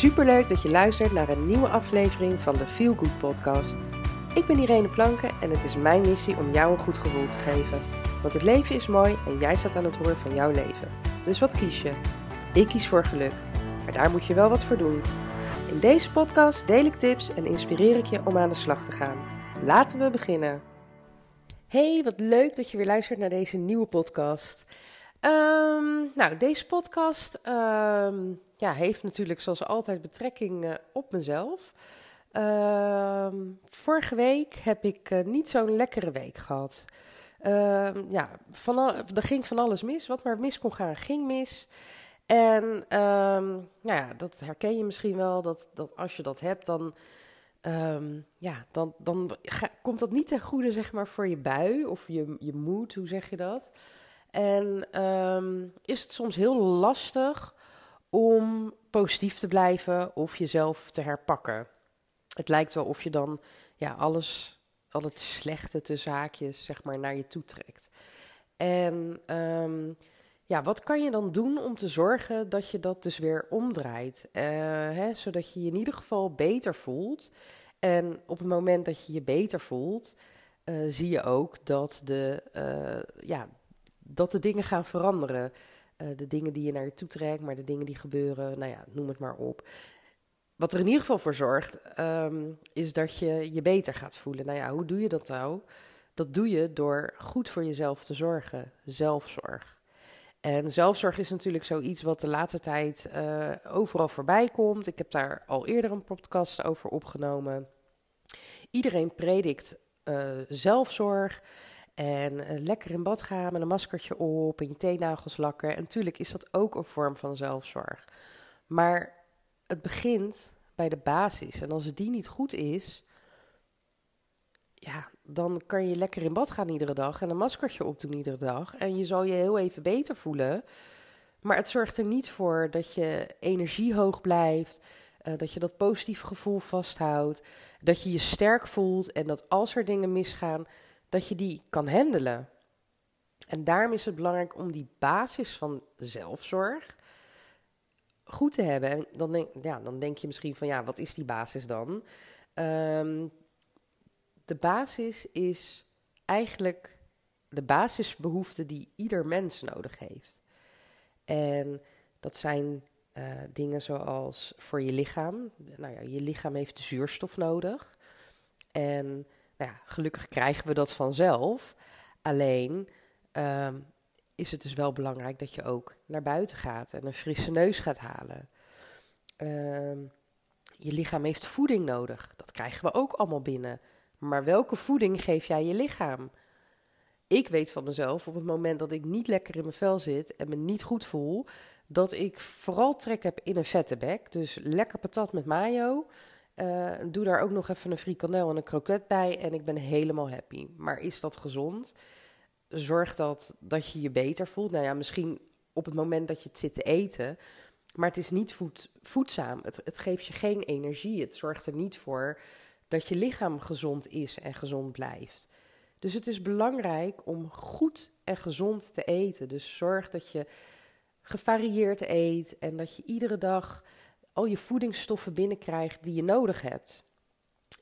Superleuk dat je luistert naar een nieuwe aflevering van de Feel Good podcast. Ik ben Irene Planken en het is mijn missie om jou een goed gevoel te geven. Want het leven is mooi en jij staat aan het roer van jouw leven. Dus wat kies je? Ik kies voor geluk. Maar daar moet je wel wat voor doen. In deze podcast deel ik tips en inspireer ik je om aan de slag te gaan. Laten we beginnen. Hey, wat leuk dat je weer luistert naar deze nieuwe podcast. Ehm, nou, deze podcast ehm, ja, heeft natuurlijk zoals altijd betrekking uh, op mezelf. Ehm, vorige week heb ik uh, niet zo'n lekkere week gehad. ja, van er ging van alles mis. Wat maar mis kon gaan, ging mis. En nou ja, dat herken je misschien wel, dat, dat als je dat hebt, dan, ja, dan, dan komt dat niet ten goede zeg maar, voor je bui of je, je moed, hoe zeg je dat? En um, is het soms heel lastig om positief te blijven of jezelf te herpakken. Het lijkt wel of je dan ja, alles, al het slechte tussen haakjes, zeg maar, naar je toe trekt. En um, ja, wat kan je dan doen om te zorgen dat je dat dus weer omdraait? Uh, hè, zodat je je in ieder geval beter voelt. En op het moment dat je je beter voelt, uh, zie je ook dat de, uh, ja, dat de dingen gaan veranderen. Uh, de dingen die je naar je toe trekt, maar de dingen die gebeuren, nou ja, noem het maar op. Wat er in ieder geval voor zorgt, um, is dat je je beter gaat voelen. Nou ja, hoe doe je dat nou? Dat doe je door goed voor jezelf te zorgen. Zelfzorg. En zelfzorg is natuurlijk zoiets wat de laatste tijd uh, overal voorbij komt. Ik heb daar al eerder een podcast over opgenomen. Iedereen predikt uh, zelfzorg. En uh, lekker in bad gaan met een maskertje op en je teennagels lakken. En natuurlijk is dat ook een vorm van zelfzorg. Maar het begint bij de basis. En als die niet goed is, ja, dan kan je lekker in bad gaan iedere dag en een maskertje opdoen iedere dag. En je zal je heel even beter voelen. Maar het zorgt er niet voor dat je energie hoog blijft. Uh, dat je dat positief gevoel vasthoudt. Dat je je sterk voelt. En dat als er dingen misgaan, dat je die kan handelen. En daarom is het belangrijk om die basis van zelfzorg goed te hebben. En dan denk, ja, dan denk je misschien van ja, wat is die basis dan? Um, de basis is eigenlijk de basisbehoeften die ieder mens nodig heeft. En dat zijn uh, dingen zoals voor je lichaam. Nou ja, je lichaam heeft zuurstof nodig. En ja, gelukkig krijgen we dat vanzelf. Alleen um, is het dus wel belangrijk dat je ook naar buiten gaat en een frisse neus gaat halen. Um, je lichaam heeft voeding nodig. Dat krijgen we ook allemaal binnen. Maar welke voeding geef jij je lichaam? Ik weet van mezelf, op het moment dat ik niet lekker in mijn vel zit en me niet goed voel, dat ik vooral trek heb in een vette bek. Dus lekker patat met mayo. Uh, doe daar ook nog even een frikandel en een kroket bij en ik ben helemaal happy. Maar is dat gezond? Zorgt dat dat je je beter voelt? Nou ja, misschien op het moment dat je het zit te eten. Maar het is niet voed, voedzaam. Het, het geeft je geen energie. Het zorgt er niet voor dat je lichaam gezond is en gezond blijft. Dus het is belangrijk om goed en gezond te eten. Dus zorg dat je gevarieerd eet en dat je iedere dag al je voedingsstoffen binnenkrijgt die je nodig hebt.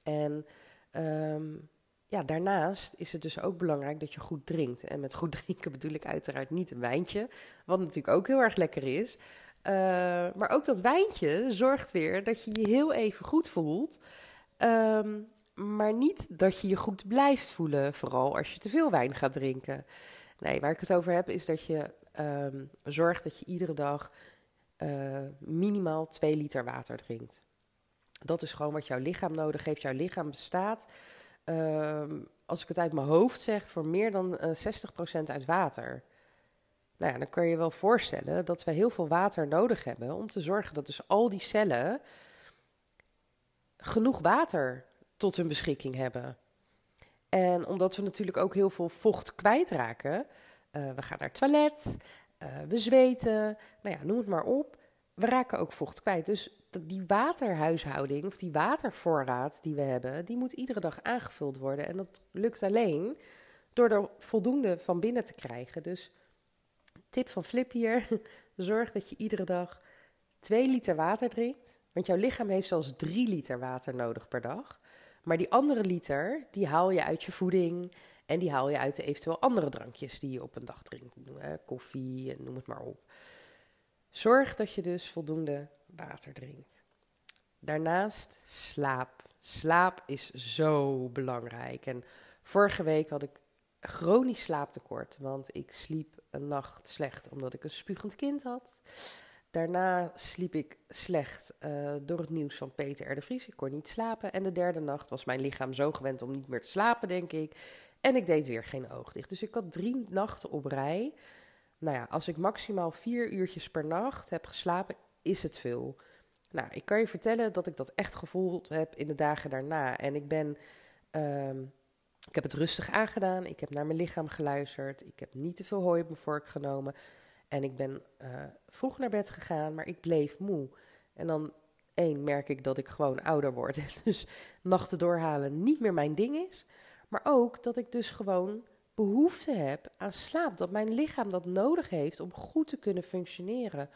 En um, ja, daarnaast is het dus ook belangrijk dat je goed drinkt. En met goed drinken bedoel ik uiteraard niet een wijntje, wat natuurlijk ook heel erg lekker is. Uh, maar ook dat wijntje zorgt weer dat je je heel even goed voelt. Um, maar niet dat je je goed blijft voelen, vooral als je te veel wijn gaat drinken. Nee, waar ik het over heb is dat je um, zorgt dat je iedere dag uh, minimaal 2 liter water drinkt. Dat is gewoon wat jouw lichaam nodig heeft. Jouw lichaam bestaat, uh, als ik het uit mijn hoofd zeg, voor meer dan uh, eh, 60% uit water. Nou ja, dan kun je je wel voorstellen dat we heel veel water nodig hebben om te zorgen dat dus al die cellen genoeg water tot hun beschikking hebben. En omdat we natuurlijk ook heel veel vocht kwijtraken, uh, we gaan naar het toilet, uh, we zweten, nou ja, noem het maar op. We raken ook vocht kwijt. Dus die waterhuishouding of die watervoorraad die we hebben, die moet iedere dag aangevuld worden. En dat lukt alleen door er voldoende van binnen te krijgen. Dus tip van Flip hier, zorg dat je iedere dag 2 liter water drinkt Want jouw lichaam heeft zelfs 3 liter water nodig per dag. Maar die andere liter, die haal je uit je voeding en die haal je uit eventueel andere drankjes die je op een dag drinkt. Koffie en noem het maar op. Zorg dat je dus voldoende water drinkt. Daarnaast slaap. Slaap is zo belangrijk. En vorige week had ik chronisch slaaptekort, want ik sliep een nacht slecht omdat ik een spugend kind had. Daarna sliep ik slecht uh, door het nieuws van Peter R. de Vries. Ik kon niet slapen. En de derde nacht was mijn lichaam zo gewend om niet meer te slapen, denk ik. En ik deed weer geen oog dicht. Dus ik had drie nachten op rij. Nou ja, als ik maximaal vier uurtjes per nacht heb geslapen, is het veel. Nou, ik kan je vertellen dat ik dat echt gevoeld heb in de dagen daarna. En ik ben. Uh, ik heb het rustig aangedaan. Ik heb naar mijn lichaam geluisterd. Ik heb niet te veel hooi op mijn vork genomen. En ik ben uh, vroeg naar bed gegaan, maar ik bleef moe. En dan, één, merk ik dat ik gewoon ouder word. Dus nachten doorhalen niet meer mijn ding is. Maar ook dat ik dus gewoon behoefte heb aan slaap. Dat mijn lichaam dat nodig heeft om goed te kunnen functioneren.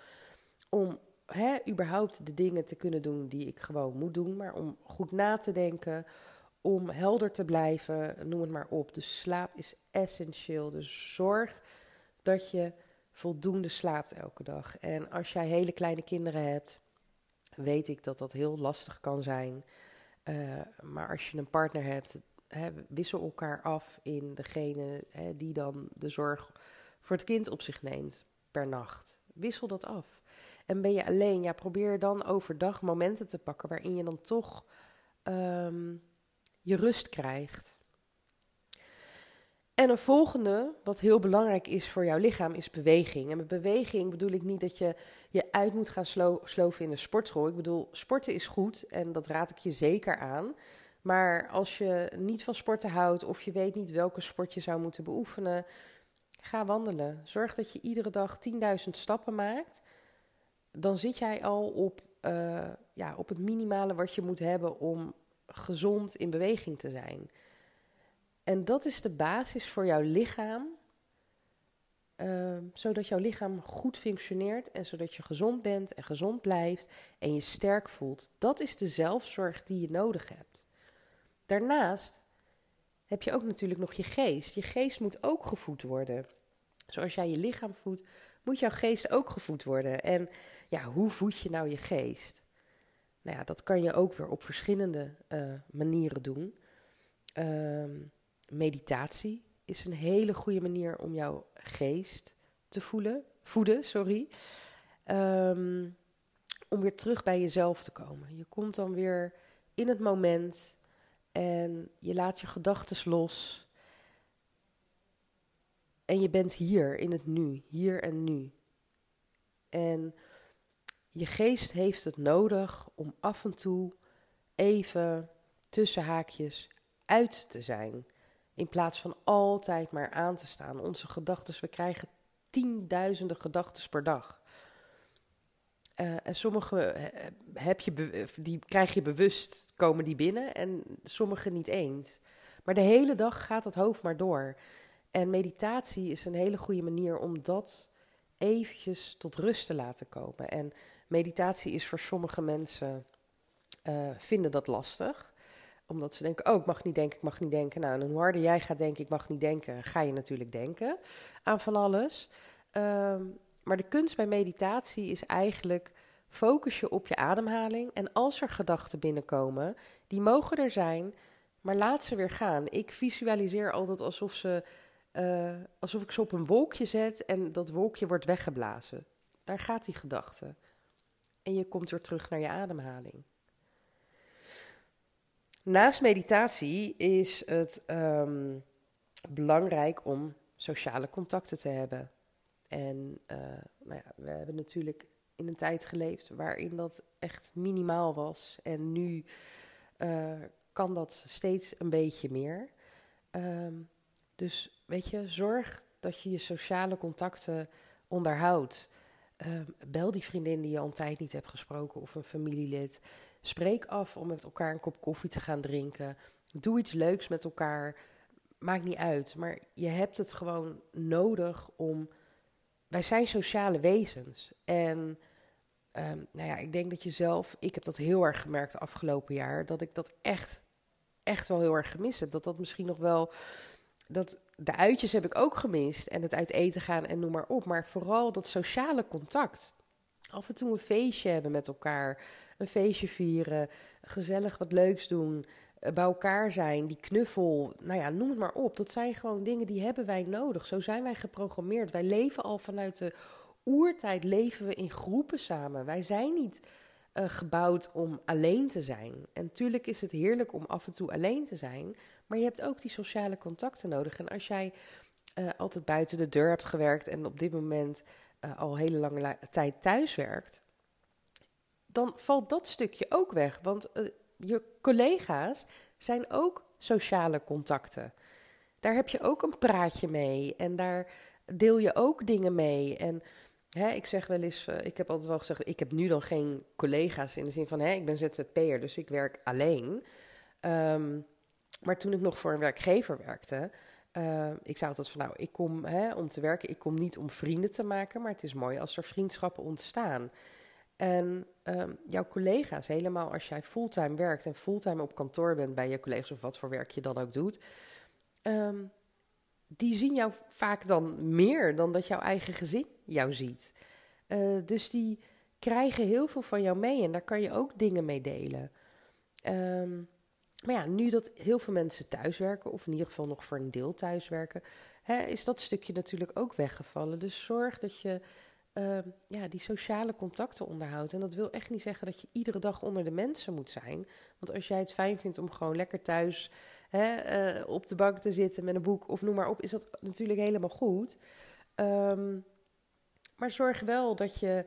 Om hè, überhaupt de dingen te kunnen doen die ik gewoon moet doen. Maar om goed na te denken, om helder te blijven, noem het maar op. Dus slaap is essentieel. Dus zorg dat je voldoende slaapt elke dag. En als jij hele kleine kinderen hebt, weet ik dat dat heel lastig kan zijn. Uh, maar als je een partner hebt, hè, wissel elkaar af in degene hè, die dan de zorg voor het kind op zich neemt per nacht. Wissel dat af. En ben je alleen, ja, probeer dan overdag momenten te pakken waarin je dan toch um, je rust krijgt. En een volgende, wat heel belangrijk is voor jouw lichaam, is beweging. En met beweging bedoel ik niet dat je je uit moet gaan slo sloven in een sportschool. Ik bedoel, sporten is goed en dat raad ik je zeker aan. Maar als je niet van sporten houdt of je weet niet welke sport je zou moeten beoefenen, ga wandelen. Zorg dat je iedere dag 10.000 stappen maakt. Dan zit jij al op, uh, ja, op het minimale wat je moet hebben om gezond in beweging te zijn. En dat is de basis voor jouw lichaam, uh, zodat jouw lichaam goed functioneert en zodat je gezond bent en gezond blijft en je sterk voelt. Dat is de zelfzorg die je nodig hebt. Daarnaast heb je ook natuurlijk nog je geest. Je geest moet ook gevoed worden. Zoals jij je lichaam voedt, moet jouw geest ook gevoed worden. En ja, hoe voed je nou je geest? Nou ja, dat kan je ook weer op verschillende uh, manieren doen. Uh, meditatie is een hele goede manier om jouw geest te voelen, voeden. Sorry. Um, om weer terug bij jezelf te komen. Je komt dan weer in het moment en je laat je gedachten los. En je bent hier in het nu, hier en nu. En je geest heeft het nodig om af en toe even tussen haakjes uit te zijn. In plaats van altijd maar aan te staan. Onze gedachten, we krijgen tienduizenden gedachten per dag. Uh, en sommige eh, heb je die krijg je bewust, komen die binnen en sommige niet eens. Maar de hele dag gaat het hoofd maar door. En meditatie is een hele goede manier om dat eventjes tot rust te laten komen. En meditatie is voor sommige mensen, vinden dat lastig omdat ze denken, oh, ik mag niet denken, ik mag niet denken. Nou, en hoe harder jij gaat denken, ik mag niet denken, ga je natuurlijk denken aan van alles. Um, maar de kunst bij meditatie is eigenlijk focus je op je ademhaling. En als er gedachten binnenkomen, die mogen er zijn, maar laat ze weer gaan. Ik visualiseer altijd alsof, ze, uh, alsof ik ze op een wolkje zet en dat wolkje wordt weggeblazen. Daar gaat die gedachte. En je komt weer terug naar je ademhaling. Naast meditatie is het um, belangrijk om sociale contacten te hebben. En uh, nou ja, we hebben natuurlijk in een tijd geleefd waarin dat echt minimaal was. En nu uh, kan dat steeds een beetje meer. Um, dus weet je, zorg dat je je sociale contacten onderhoudt. Uh, bel die vriendin die je al een tijd niet hebt gesproken of een familielid. Spreek af om met elkaar een kop koffie te gaan drinken. Doe iets leuks met elkaar. Maakt niet uit. Maar je hebt het gewoon nodig om. Wij zijn sociale wezens. En ehm, nou ja, ik denk dat je zelf, ik heb dat heel erg gemerkt afgelopen jaar, dat ik dat echt, echt wel heel erg gemist heb. Dat dat misschien nog wel, dat de uitjes heb ik ook gemist en het uit eten gaan en noem maar op. Maar vooral dat sociale contact. Af en toe een feestje hebben met elkaar, een feestje vieren, gezellig wat leuks doen, bij elkaar zijn, die knuffel, nou ja, noem het maar op. Dat zijn gewoon dingen die hebben wij nodig. Zo zijn wij geprogrammeerd. Wij leven al vanuit de oertijd, leven we in groepen samen. Wij zijn niet uh, gebouwd om alleen te zijn. En natuurlijk is het heerlijk om af en toe alleen te zijn, maar je hebt ook die sociale contacten nodig. En als jij uh, altijd buiten de deur hebt gewerkt en op dit moment uh, al hele lange tijd thuis werkt, dan valt dat stukje ook weg. Want je collega's zijn ook sociale contacten. Daar heb je ook een praatje mee en daar deel je ook dingen mee. En hè, ik zeg wel eens, uh, ik heb altijd wel gezegd, ik heb nu dan geen collega's in de zin van, hè, ik ben ZZP'er, dus ik werk alleen. Um, maar toen ik nog voor een werkgever werkte, uh, ik zei altijd van, nou, ik kom hè, om te werken, ik kom niet om vrienden te maken, maar het is mooi als er vriendschappen ontstaan. En um, jouw collega's, helemaal als jij fulltime werkt en fulltime op kantoor bent bij je collega's of wat voor werk je dan ook doet, um, die zien jou vaak dan meer dan dat jouw eigen gezin jou ziet. Uh, dus die krijgen heel veel van jou mee en daar kan je ook dingen mee delen. Um, maar ja, nu dat heel veel mensen thuiswerken, of in ieder geval nog voor een deel thuiswerken, hè, is dat stukje natuurlijk ook weggevallen. Dus zorg dat je uh, ja, die sociale contacten onderhoudt. En dat wil echt niet zeggen dat je iedere dag onder de mensen moet zijn. Want als jij het fijn vindt om gewoon lekker thuis hè, uh, op de bank te zitten met een boek of noem maar op, is dat natuurlijk helemaal goed. Um, maar zorg wel dat je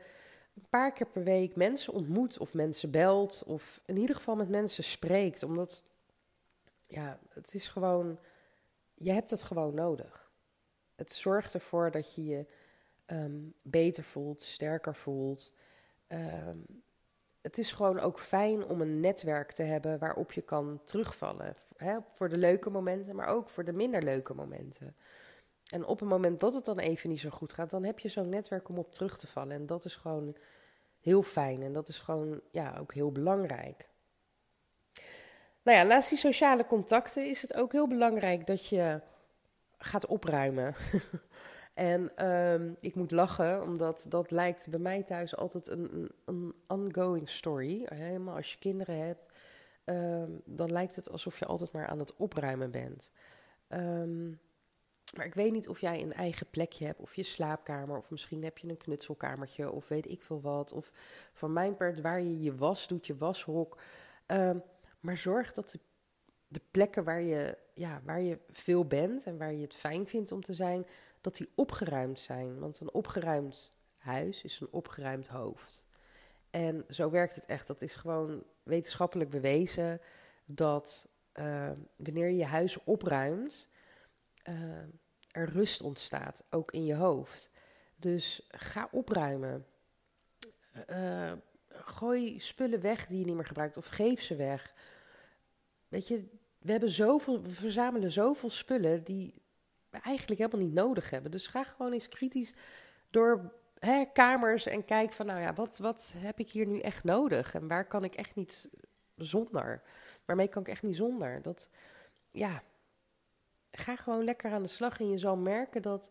een paar keer per week mensen ontmoet of mensen belt of in ieder geval met mensen spreekt. Omdat, ja, het is gewoon, je hebt het gewoon nodig. Het zorgt ervoor dat je je um, beter voelt, sterker voelt. Um, het is gewoon ook fijn om een netwerk te hebben waarop je kan terugvallen. Hè, voor de leuke momenten, maar ook voor de minder leuke momenten. En op het moment dat het dan even niet zo goed gaat, dan heb je zo'n netwerk om op terug te vallen. En dat is gewoon heel fijn en dat is gewoon ja, ook heel belangrijk. Nou ja, naast die sociale contacten is het ook heel belangrijk dat je gaat opruimen. En um, ik moet lachen, omdat dat lijkt bij mij thuis altijd een, een, ongoing story. Helemaal als je kinderen hebt, um, dan lijkt het alsof je altijd maar aan het opruimen bent. Um, maar ik weet niet of jij een eigen plekje hebt, of je slaapkamer, of misschien heb je een knutselkamertje, of weet ik veel wat. Of van mijn part waar je je was doet, je washok. maar zorg dat de, de plekken waar je, ja, waar je veel bent en waar je het fijn vindt om te zijn, dat die opgeruimd zijn. Want een opgeruimd huis is een opgeruimd hoofd. En zo werkt het echt. Dat is gewoon wetenschappelijk bewezen dat uh, wanneer je je huis opruimt, uh, er rust ontstaat, ook in je hoofd. Dus ga opruimen. Uh, gooi spullen weg die je niet meer gebruikt of geef ze weg. Weet je, we hebben zoveel, we verzamelen zoveel spullen die eigenlijk helemaal niet nodig hebben. Dus ga gewoon eens kritisch door hè, kamers en kijk van, nou ja, wat, wat heb ik hier nu echt nodig? En waar kan ik echt niet zonder? Waarmee kan ik echt niet zonder? Dat, ja, ga gewoon lekker aan de slag en je zal merken dat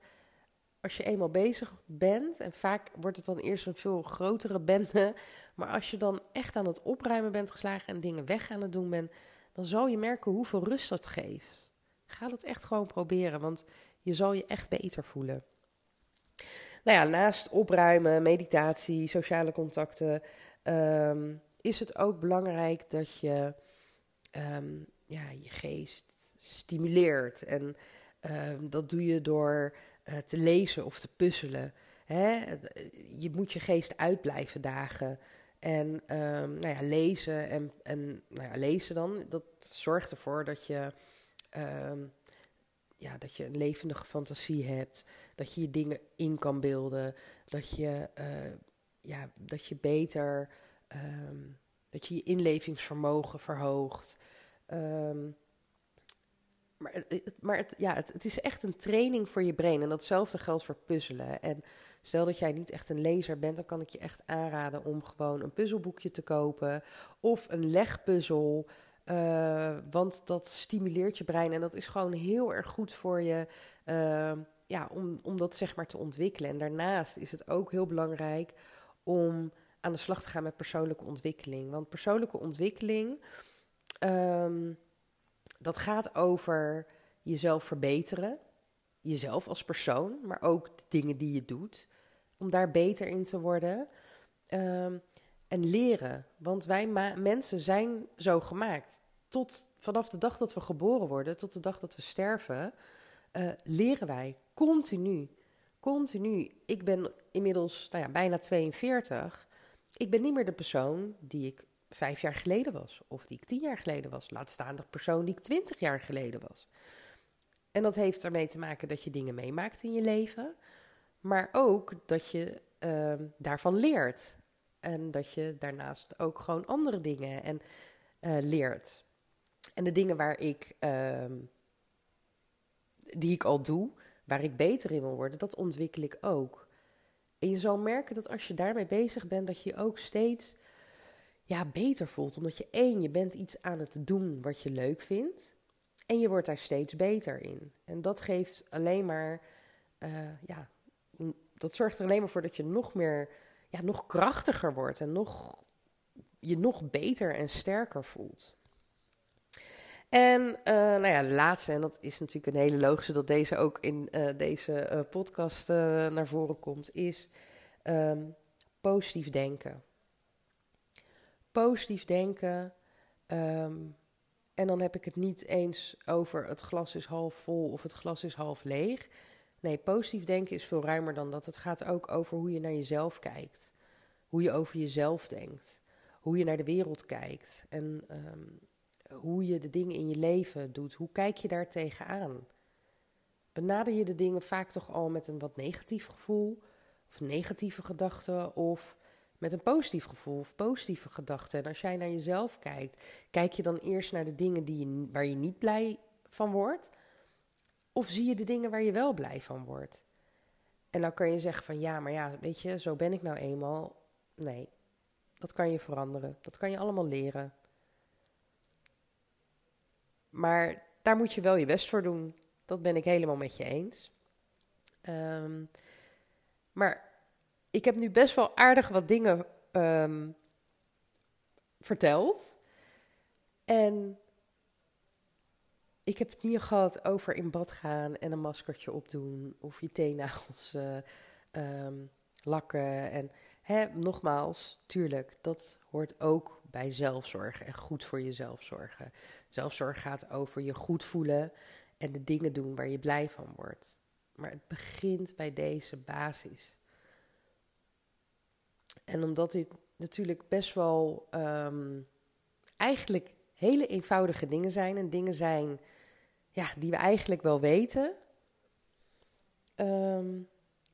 als je eenmaal bezig bent, en vaak wordt het dan eerst een veel grotere bende, maar als je dan echt aan het opruimen bent geslagen en dingen weg aan het doen bent, dan zal je merken hoeveel rust dat geeft. Ga dat echt gewoon proberen, want je zal je echt beter voelen. Nou ja, naast opruimen, meditatie, sociale contacten, um, is het ook belangrijk dat je um, ja, je geest stimuleert. En um, dat doe je door uh, te lezen of te puzzelen. Hè? Je moet je geest uit blijven dagen. En nou ja, lezen en, en nou ja, lezen dan, dat zorgt ervoor dat je um, ja, dat je een levendige fantasie hebt, dat je je dingen in kan beelden, dat je, uh, ja, dat je beter, um, dat je je inlevingsvermogen verhoogt. Um, maar maar het, ja, het, het, is echt een training voor je brein. En datzelfde geldt voor puzzelen. En stel dat jij niet echt een lezer bent, dan kan ik je echt aanraden om gewoon een puzzelboekje te kopen. Of een legpuzzel. Uh, want dat stimuleert je brein en dat is gewoon heel erg goed voor je. Uh, ja, om, om dat zeg maar te ontwikkelen. En daarnaast is het ook heel belangrijk om aan de slag te gaan met persoonlijke ontwikkeling. Want persoonlijke ontwikkeling, um, dat gaat over jezelf verbeteren. Jezelf als persoon, maar ook de dingen die je doet. Om daar beter in te worden. Um, en leren. Want wij mensen zijn zo gemaakt. Tot vanaf de dag dat we geboren worden, tot de dag dat we sterven, uh, leren wij continu. Continu. Ik ben inmiddels nou ja, bijna 42. Ik ben niet meer de persoon die ik vijf jaar geleden was. Of die ik tien jaar geleden was. Laat staan de persoon die ik twintig jaar geleden was. En dat heeft ermee te maken dat je dingen meemaakt in je leven. Maar ook dat je uh, daarvan leert. En dat je daarnaast ook gewoon andere dingen en, uh, leert. En de dingen waar ik, uh, die ik al doe, waar ik beter in wil worden, dat ontwikkel ik ook. En je zal merken dat als je daarmee bezig bent, dat je je ook steeds ja, beter voelt. Omdat je één, je bent iets aan het doen wat je leuk vindt. En je wordt daar steeds beter in. En dat geeft alleen maar, uh, ja, dat zorgt er alleen maar voor dat je nog meer ja, nog krachtiger wordt en nog, je nog beter en sterker voelt. En uh, nou ja, de laatste, en dat is natuurlijk een hele logische dat deze ook in uh, deze uh, podcast naar voren komt, is um, positief denken. Positief denken. Um, en dan heb ik het niet eens over het glas is half vol of het glas is half leeg. Nee, positief denken is veel ruimer dan dat. Het gaat ook over hoe je naar jezelf kijkt. Hoe je over jezelf denkt. Hoe je naar de wereld kijkt. En um, hoe je de dingen in je leven doet. Hoe kijk je daar tegenaan? Benader je de dingen vaak toch al met een wat negatief gevoel? Of negatieve gedachten? Of met een positief gevoel of positieve gedachten? En als jij naar jezelf kijkt, kijk je dan eerst naar de dingen die waar je niet blij van wordt? Of zie je de dingen waar je wel blij van wordt? En dan kan je zeggen van ja, maar ja, weet je, zo ben ik nou eenmaal. Nee, dat kan je veranderen. Dat kan je allemaal leren. Maar daar moet je wel je best voor doen. Dat ben ik helemaal met je eens. Um, maar ik heb nu best wel aardig wat dingen um, verteld. En ik heb het niet gehad over in bad gaan en een maskertje opdoen. Of je teennagels uh, um, lakken. En hè, nogmaals, tuurlijk, dat hoort ook bij zelfzorg en goed voor jezelf zorgen. Zelfzorg gaat over je goed voelen en de dingen doen waar je blij van wordt. Maar het begint bij deze basis. En omdat dit natuurlijk best wel um, eigenlijk hele eenvoudige dingen zijn en dingen zijn ja, die we eigenlijk wel weten, um,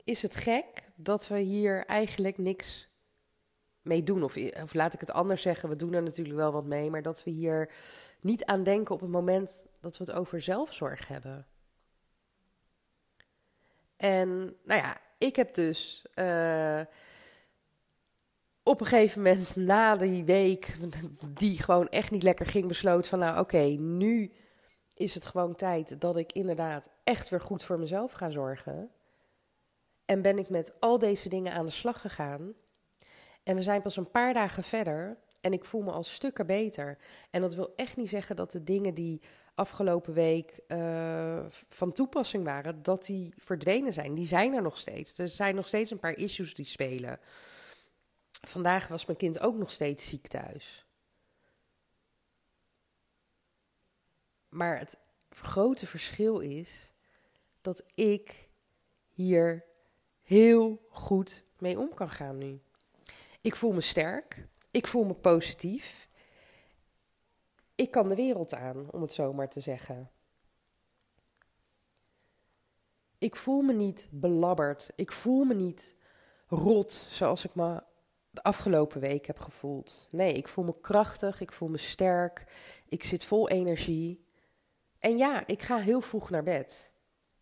is het gek dat we hier eigenlijk niks mee doen. Of, of laat ik het anders zeggen, we doen er natuurlijk wel wat mee, maar dat we hier niet aan denken op het moment dat we het over zelfzorg hebben. En nou ja, ik heb dus uh, op een gegeven moment na die week, die gewoon echt niet lekker ging, besloten van nou oké, nu is het gewoon tijd dat ik inderdaad echt weer goed voor mezelf ga zorgen. En ben ik met al deze dingen aan de slag gegaan. En we zijn pas een paar dagen verder en ik voel me al stukken beter. En dat wil echt niet zeggen dat de dingen die afgelopen week uh, van toepassing waren, dat die verdwenen zijn. Die zijn er nog steeds. Er zijn nog steeds een paar issues die spelen. Vandaag was mijn kind ook nog steeds ziek thuis. Maar het grote verschil is dat ik hier heel goed mee om kan gaan nu. Ik voel me sterk. Ik voel me positief. Ik kan de wereld aan, om het zo maar te zeggen. Ik voel me niet belabberd. Ik voel me niet rot zoals ik me de afgelopen week heb gevoeld. Nee, ik voel me krachtig. Ik voel me sterk. Ik zit vol energie. En ja, ik ga heel vroeg naar bed.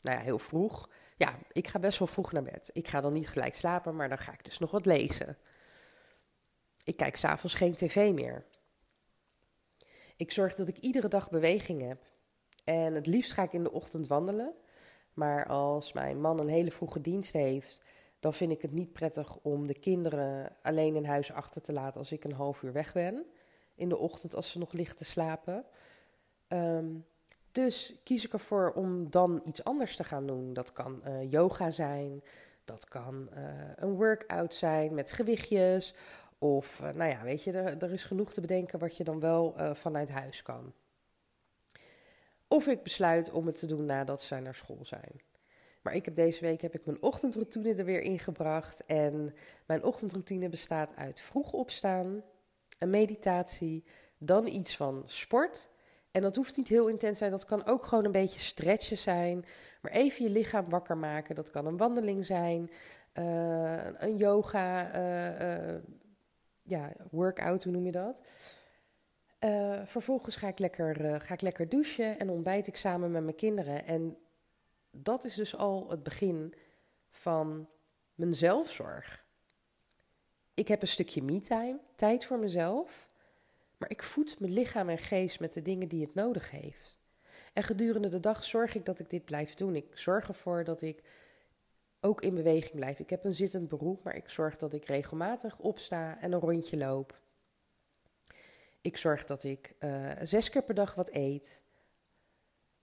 Nou ja, heel vroeg. Ja, ik ga best wel vroeg naar bed. Ik ga dan niet gelijk slapen, maar dan ga ik dus nog wat lezen. Ik kijk s'avonds geen tv meer. Ik zorg dat ik iedere dag beweging heb. En het liefst ga ik in de ochtend wandelen. Maar als mijn man een hele vroege dienst heeft, dan vind ik het niet prettig om de kinderen alleen in huis achter te laten als ik een half uur weg ben. In de ochtend als ze nog liggen te slapen. Ehm, dus kies ik ervoor om dan iets anders te gaan doen. Dat kan uh, yoga zijn, dat kan uh, een workout zijn met gewichtjes. Of, uh, nou ja, weet je, er, er, is genoeg te bedenken wat je dan wel vanuit huis kan. Of ik besluit om het te doen nadat zij naar school zijn. Maar ik heb deze week heb ik mijn ochtendroutine er weer ingebracht. En mijn ochtendroutine bestaat uit vroeg opstaan, een meditatie, dan iets van sport. En dat hoeft niet heel intens te zijn, dat kan ook gewoon een beetje stretchen zijn. Maar even je lichaam wakker maken, dat kan een wandeling zijn, uh, een yoga, uh, uh, ja, workout, hoe noem je dat? vervolgens ga ik, lekker, ga ik lekker douchen en ontbijt ik samen met mijn kinderen. En dat is dus al het begin van mijn zelfzorg. Ik heb een stukje me-time, tijd voor mezelf, maar ik voed mijn lichaam en geest met de dingen die het nodig heeft. En gedurende de dag zorg ik dat ik dit blijf doen. Ik zorg ervoor dat ik ook in beweging blijf. Ik heb een zittend beroep, maar ik zorg dat ik regelmatig opsta en een rondje loop. Ik zorg dat ik uh, zes keer per dag wat eet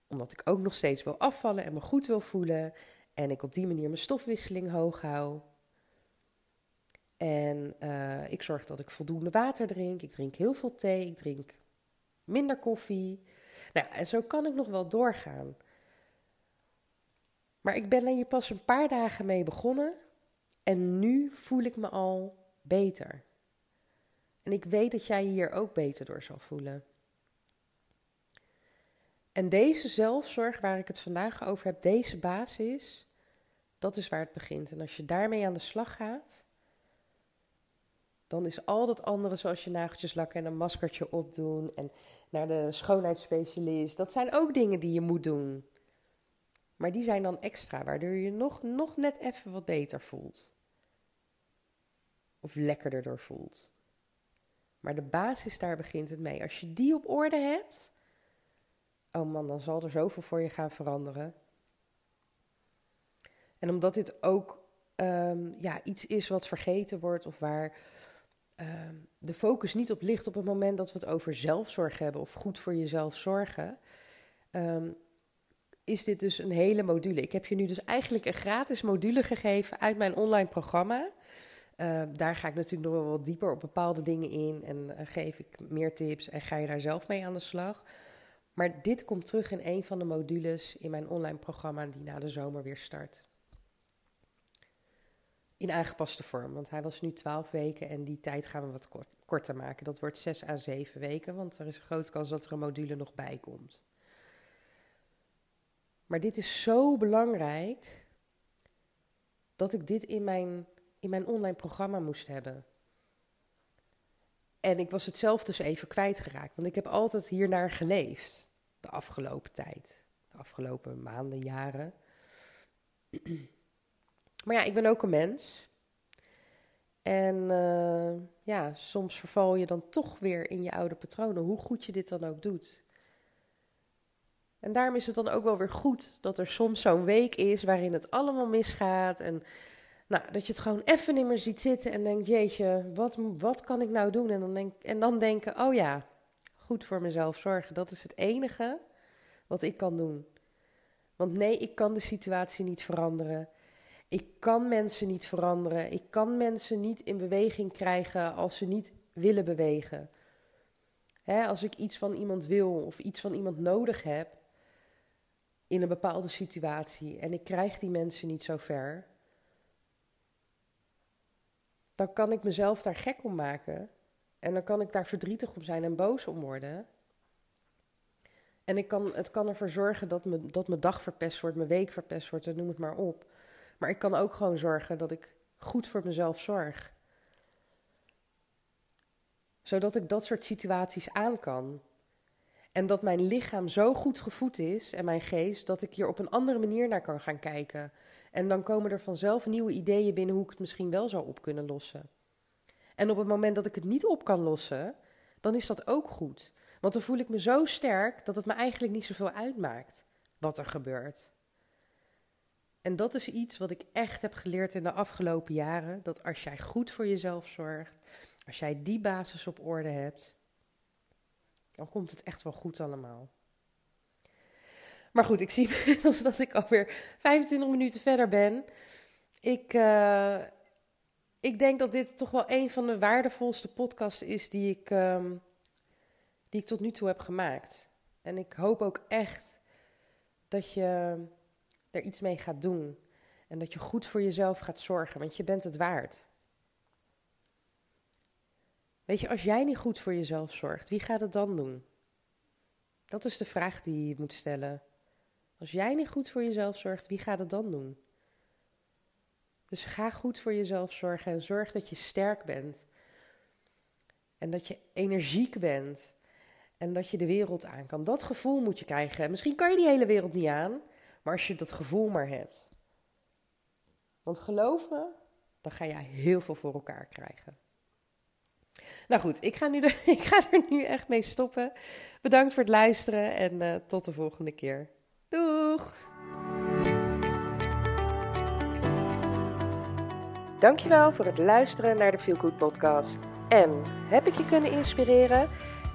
omdat ik ook nog steeds wil afvallen en me goed wil voelen. En ik op die manier mijn stofwisseling hoog hou. En uh, ik zorg dat ik voldoende water drink. Ik drink heel veel thee. Ik drink minder koffie. Nou, en zo kan ik nog wel doorgaan. Maar ik ben er hier pas een paar dagen mee begonnen. En nu voel ik me al beter. En ik weet dat jij je hier ook beter door zal voelen. En deze zelfzorg waar ik het vandaag over heb, deze basis, dat is waar het begint. En als je daarmee aan de slag gaat, dan is al dat andere, zoals je nageltjes lakken en een maskertje opdoen en naar de schoonheidsspecialist, dat zijn ook dingen die je moet doen. Maar die zijn dan extra, waardoor je nog, nog net even wat beter voelt. Of lekkerder door voelt. Maar de basis, daar begint het mee. Als je die op orde hebt, oh man, dan zal er zoveel voor je gaan veranderen. En omdat dit ook um, ja, iets is wat vergeten wordt of waar um, de focus niet op ligt op het moment dat we het over zelfzorg hebben of goed voor jezelf zorgen, um, is dit dus een hele module. Ik heb je nu dus eigenlijk een gratis module gegeven uit mijn online programma. Daar ga ik natuurlijk nog wel wat dieper op bepaalde dingen in en uh, geef ik meer tips en ga je daar zelf mee aan de slag. Maar dit komt terug in een van de modules in mijn online programma die na de zomer weer start. In aangepaste vorm, want hij was nu 12 weken en die tijd gaan we wat korter maken. Dat wordt 6 à 7 weken, want er is een grote kans dat er een module nog bij komt. Maar dit is zo belangrijk dat ik dit in mijn, in mijn online programma moest hebben. En ik was het zelf dus even kwijtgeraakt, want ik heb altijd hiernaar geleefd de afgelopen tijd. De afgelopen maanden, jaren. Maar ja, ik ben ook een mens. En uh, ja, soms verval je dan toch weer in je oude patronen, hoe goed je dit dan ook doet. En daarom is het dan ook wel weer goed dat er soms zo'n week is waarin het allemaal misgaat. En nou, dat je het gewoon even niet meer ziet zitten en denkt, jeetje, wat, wat kan ik nou doen? En dan, denk, en dan denken, oh ja, goed voor mezelf zorgen. Dat is het enige wat ik kan doen. Want nee, ik kan de situatie niet veranderen. Ik kan mensen niet veranderen. Ik kan mensen niet in beweging krijgen als ze niet willen bewegen. als ik iets van iemand wil of iets van iemand nodig heb in een bepaalde situatie en ik krijg die mensen niet zo ver, dan kan ik mezelf daar gek om maken. En dan kan ik daar verdrietig om zijn en boos om worden. En ik kan, het kan ervoor zorgen dat, me, dat mijn dag verpest wordt, mijn week verpest wordt, noem het maar op. Maar ik kan ook gewoon zorgen dat ik goed voor mezelf zorg. Zodat ik dat soort situaties aan kan. En dat mijn lichaam zo goed gevoed is en mijn geest dat ik hier op een andere manier naar kan gaan kijken. En dan komen er vanzelf nieuwe ideeën binnen hoe ik het misschien wel zou op kunnen lossen. En op het moment dat ik het niet op kan lossen, dan is dat ook goed. Want dan voel ik me zo sterk dat het me eigenlijk niet zoveel uitmaakt wat er gebeurt. En dat is iets wat ik echt heb geleerd in de afgelopen jaren: dat als jij goed voor jezelf zorgt, als jij die basis op orde hebt, dan komt het echt wel goed allemaal. Maar goed, ik zie inmiddels dat ik alweer 25 minuten verder ben. Ik, uh, ik denk dat dit toch wel een van de waardevolste podcasts is die ik, um, die ik tot nu toe heb gemaakt. En ik hoop ook echt dat je er iets mee gaat doen. En dat je goed voor jezelf gaat zorgen, want je bent het waard. Weet je, als jij niet goed voor jezelf zorgt, wie gaat het dan doen? Dat is de vraag die je moet stellen. Als jij niet goed voor jezelf zorgt, wie gaat het dan doen? Dus ga goed voor jezelf zorgen en zorg dat je sterk bent. En dat je energiek bent. En dat je de wereld aan kan. Dat gevoel moet je krijgen. Misschien kan je die hele wereld niet aan, maar als je dat gevoel maar hebt. Want geloof me, dan ga je heel veel voor elkaar krijgen. Nou goed, ik ga, nu ik ga er nu echt mee stoppen. Bedankt voor het luisteren en uh, tot de volgende keer. Doeg! Dankjewel voor het luisteren naar de Feel Good podcast. En heb ik je kunnen inspireren?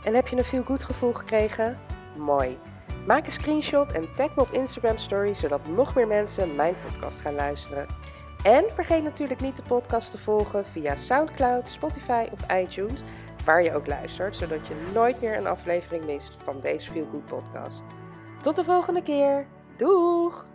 En heb je een Feel Good gevoel gekregen? Mooi. Maak een screenshot en tag me op Instagram Story, zodat nog meer mensen mijn podcast gaan luisteren. En vergeet natuurlijk niet de podcast te volgen via SoundCloud, Spotify of iTunes, waar je ook luistert, zodat je nooit meer een aflevering mist van deze Feel Good podcast. Tot de volgende keer. Doeg!